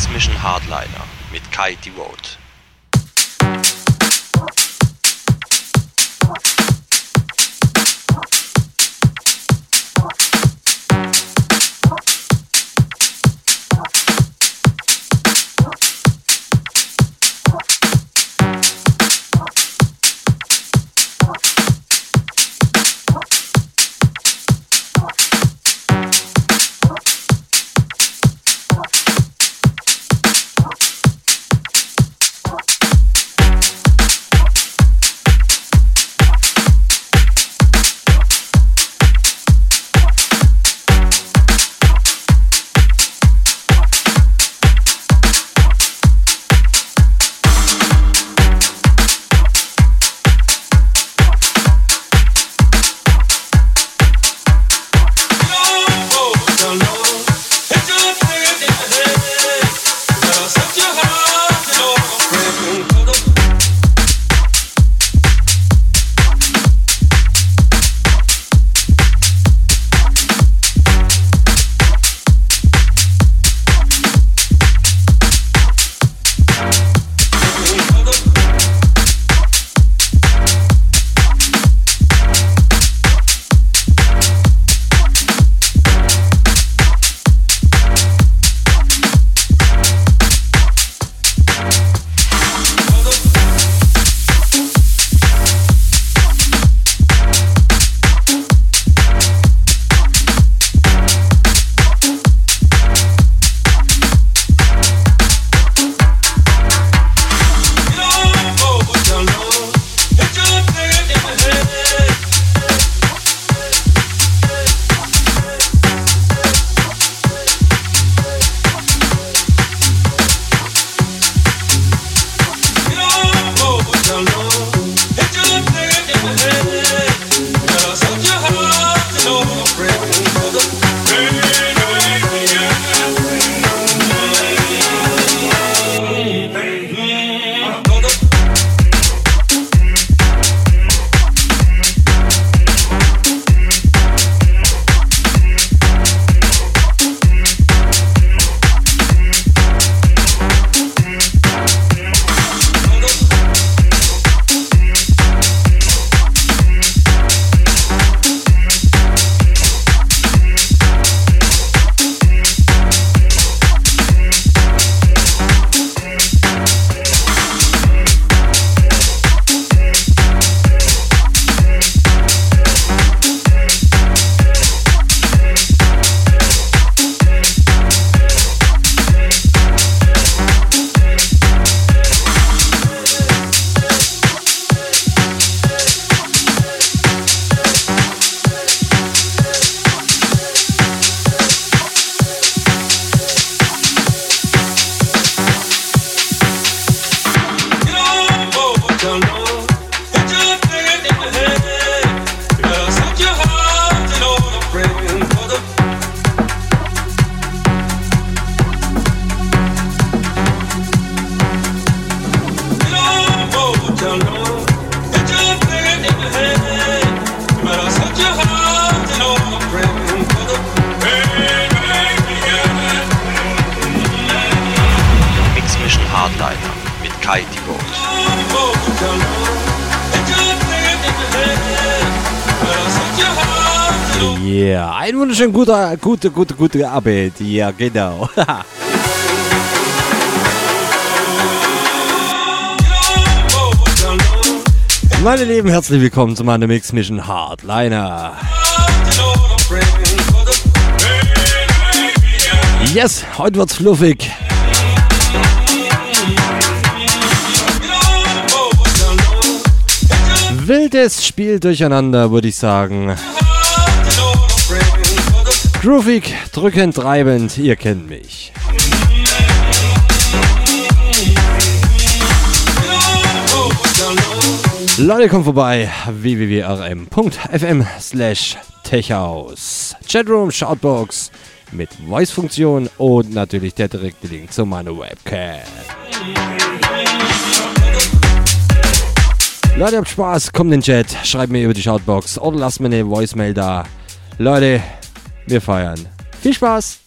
Mix Mission Hardliner mit Kai Devote. Schön guter, gute, gute, gute Arbeit. Ja, genau. Meine Lieben, herzlich willkommen zu meiner Mix Mission Hardliner. Yes, heute wird's fluffig. Wildes Spiel durcheinander, würde ich sagen. Groovig, drückend, treibend, ihr kennt mich. Leute, kommt vorbei www.rm.fm slash techhaus. Chatroom, Shoutbox mit Voice-Funktion und natürlich der direkte Link zu meiner Webcam. Leute, habt Spaß, kommt in den Chat, schreibt mir über die Shoutbox oder lasst mir eine Voicemail da. Leute, wir feiern. Viel Spaß!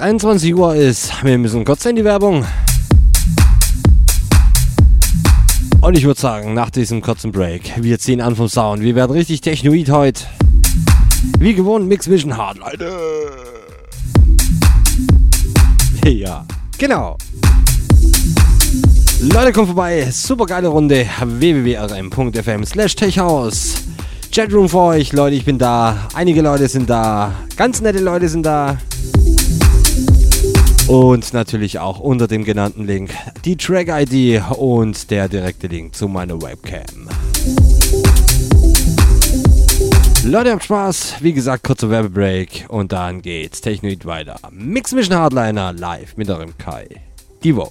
23 Uhr ist. Wir müssen kurz in die Werbung. Und ich würde sagen, nach diesem kurzen Break, wir ziehen an vom Sound. Wir werden richtig technoid heute. Wie gewohnt, Mix Vision Hard, Leute. Ja, genau. Leute, kommt vorbei. Super geile Runde. www.rm.fm slash techhaus. Chatroom für euch. Leute, ich bin da. Einige Leute sind da. Ganz nette Leute sind da. Und natürlich auch unter dem genannten Link die Track-ID und der direkte Link zu meiner Webcam. Leute, habt Spaß. Wie gesagt, kurzer Werbebreak und dann geht's Technoid weiter. Mix Mission Hardliner live mit eurem Kai. Die Vote.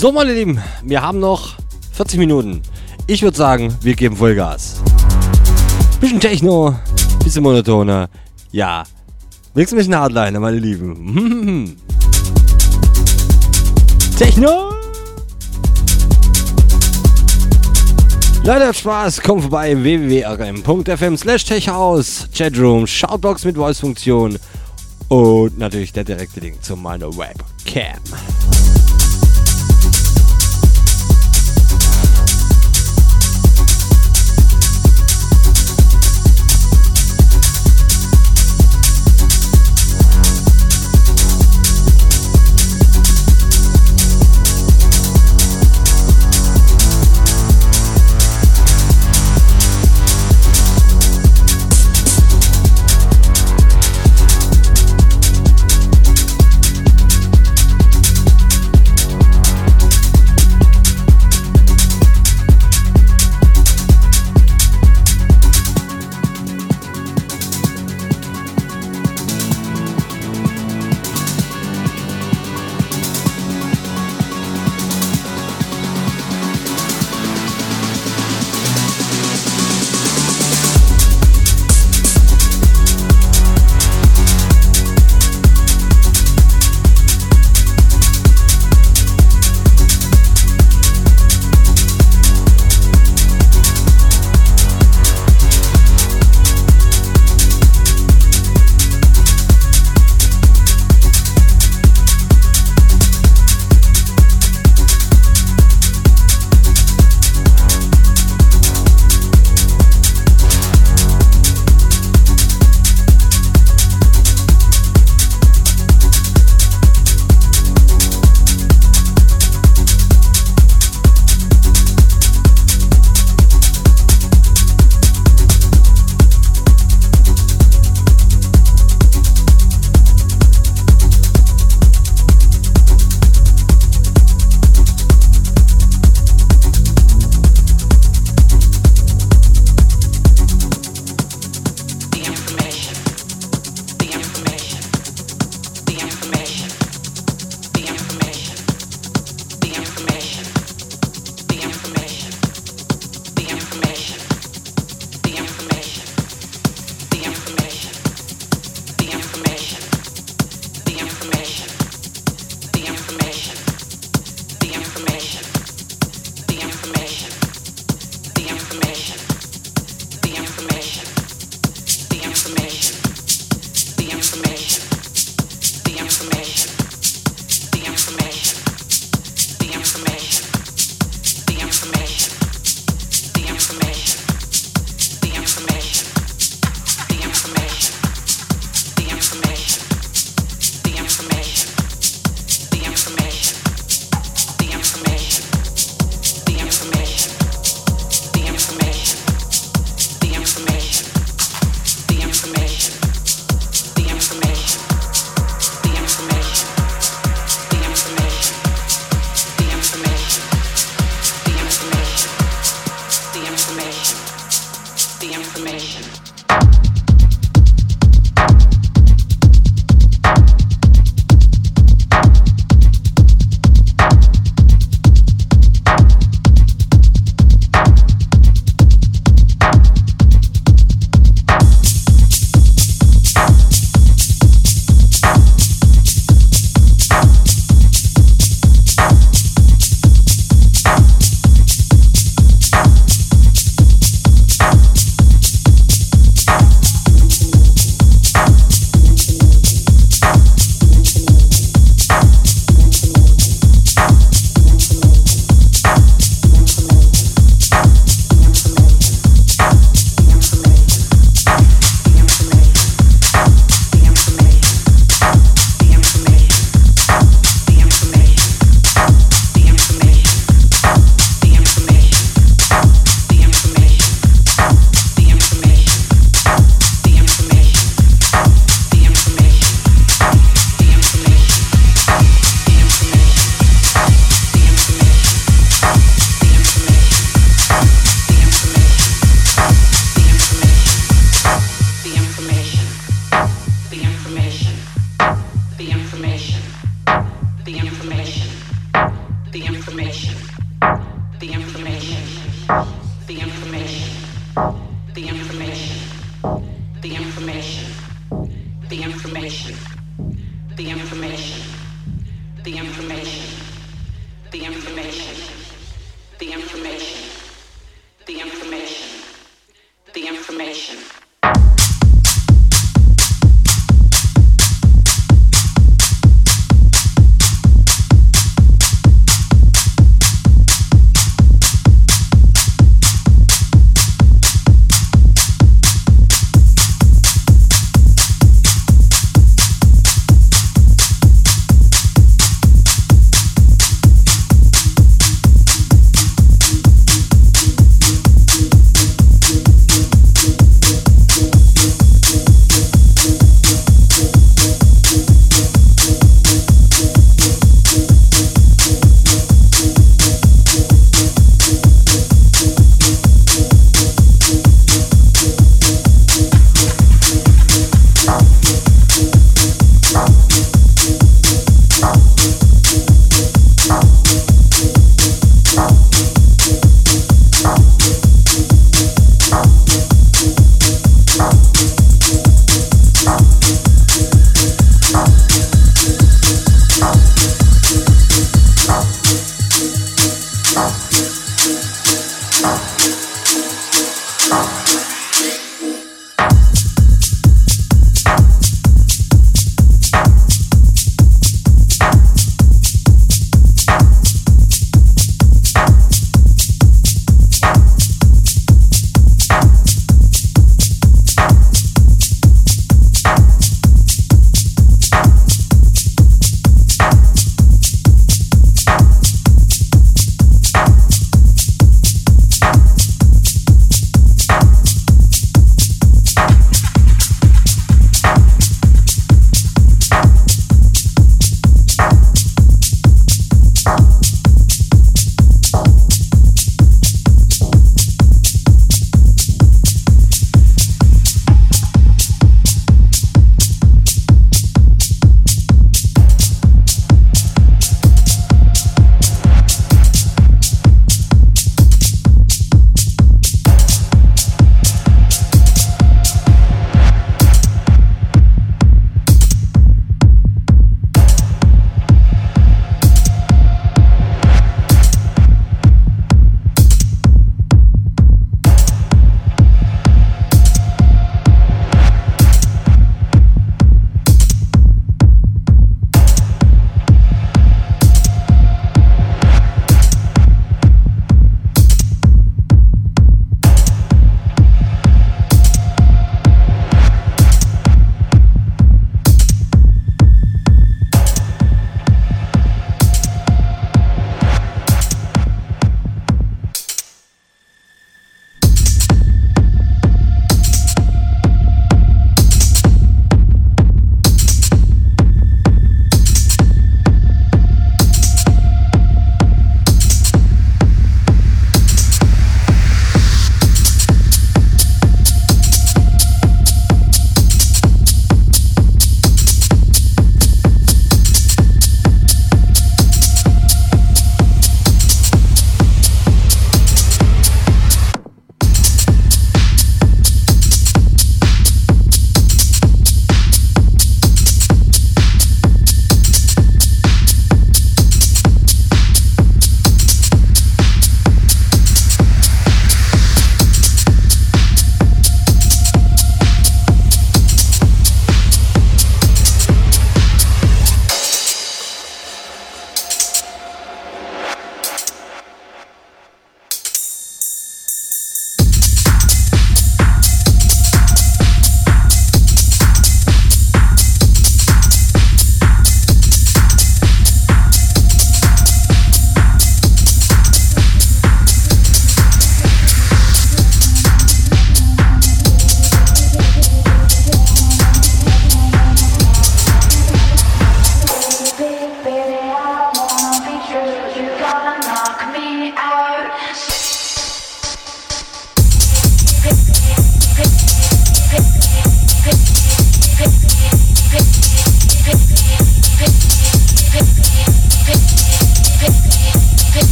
So, meine Lieben, wir haben noch 40 Minuten. Ich würde sagen, wir geben Vollgas. Bisschen Techno, bisschen monotoner. Ja, Willst du mich Hardliner, meine Lieben? Techno! Leute, habt Spaß, kommt vorbei www.rm.fm slash techhaus, Chatroom, Shoutbox mit Voice-Funktion und natürlich der direkte Link zu meiner Webcam.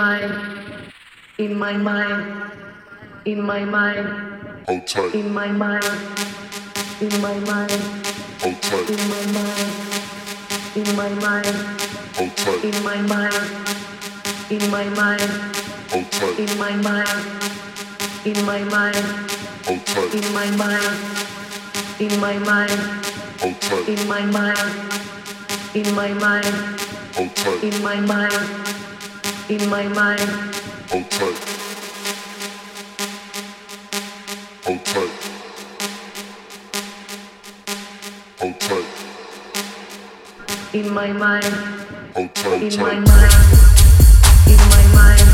mind, in my mind, in my mind. Hold. In my mind, in my mind. Hold. In my mind, in my mind. Hold. In my mind, in my mind. Hold. In my mind, in my mind. Hold. In my mind, in my mind. Hold tight. In my mind, in my mind. Hold. In my mind in my mind. Hold tight. Hold tight. Hold tight. In my mind. Hold tight. In my mind. In my mind.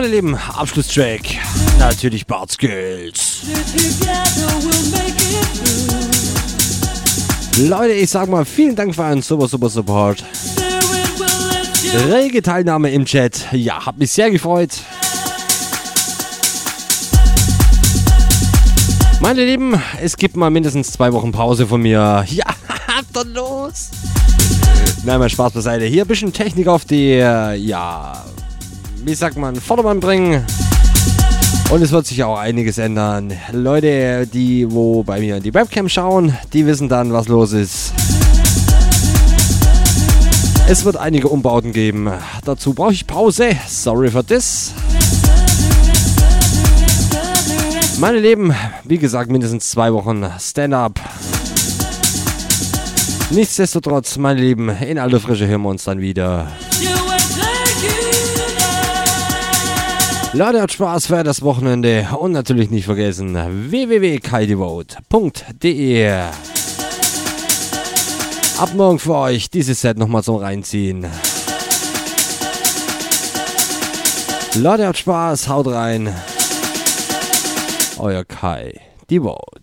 Meine Lieben, Abschlusstrack. Natürlich Bart Skills. Leute, ich sag mal vielen Dank für einen super, super Support. Rege Teilnahme im Chat. Ja, hat mich sehr gefreut. Meine Lieben, es gibt mal mindestens zwei Wochen Pause von mir. Ja, doch los. Nein, mal Spaß beiseite. Hier ein bisschen Technik auf die, äh, ja, wie sagt man, Vordermann bringen. Und es wird sich auch einiges ändern. Leute, die wo bei mir in die Webcam schauen, die wissen dann, was los ist. Es wird einige Umbauten geben. Dazu brauche ich Pause. Sorry for this. Meine Lieben, wie gesagt, mindestens zwei Wochen Stand-up. Nichtsdestotrotz, meine Lieben, in aller Frische hören wir uns dann wieder. Leute, hat Spaß für das Wochenende und natürlich nicht vergessen www.kaidevote.de Ab morgen für euch dieses Set nochmal zum Reinziehen. Leute, hat Spaß, haut rein. Euer Kai, die Vote.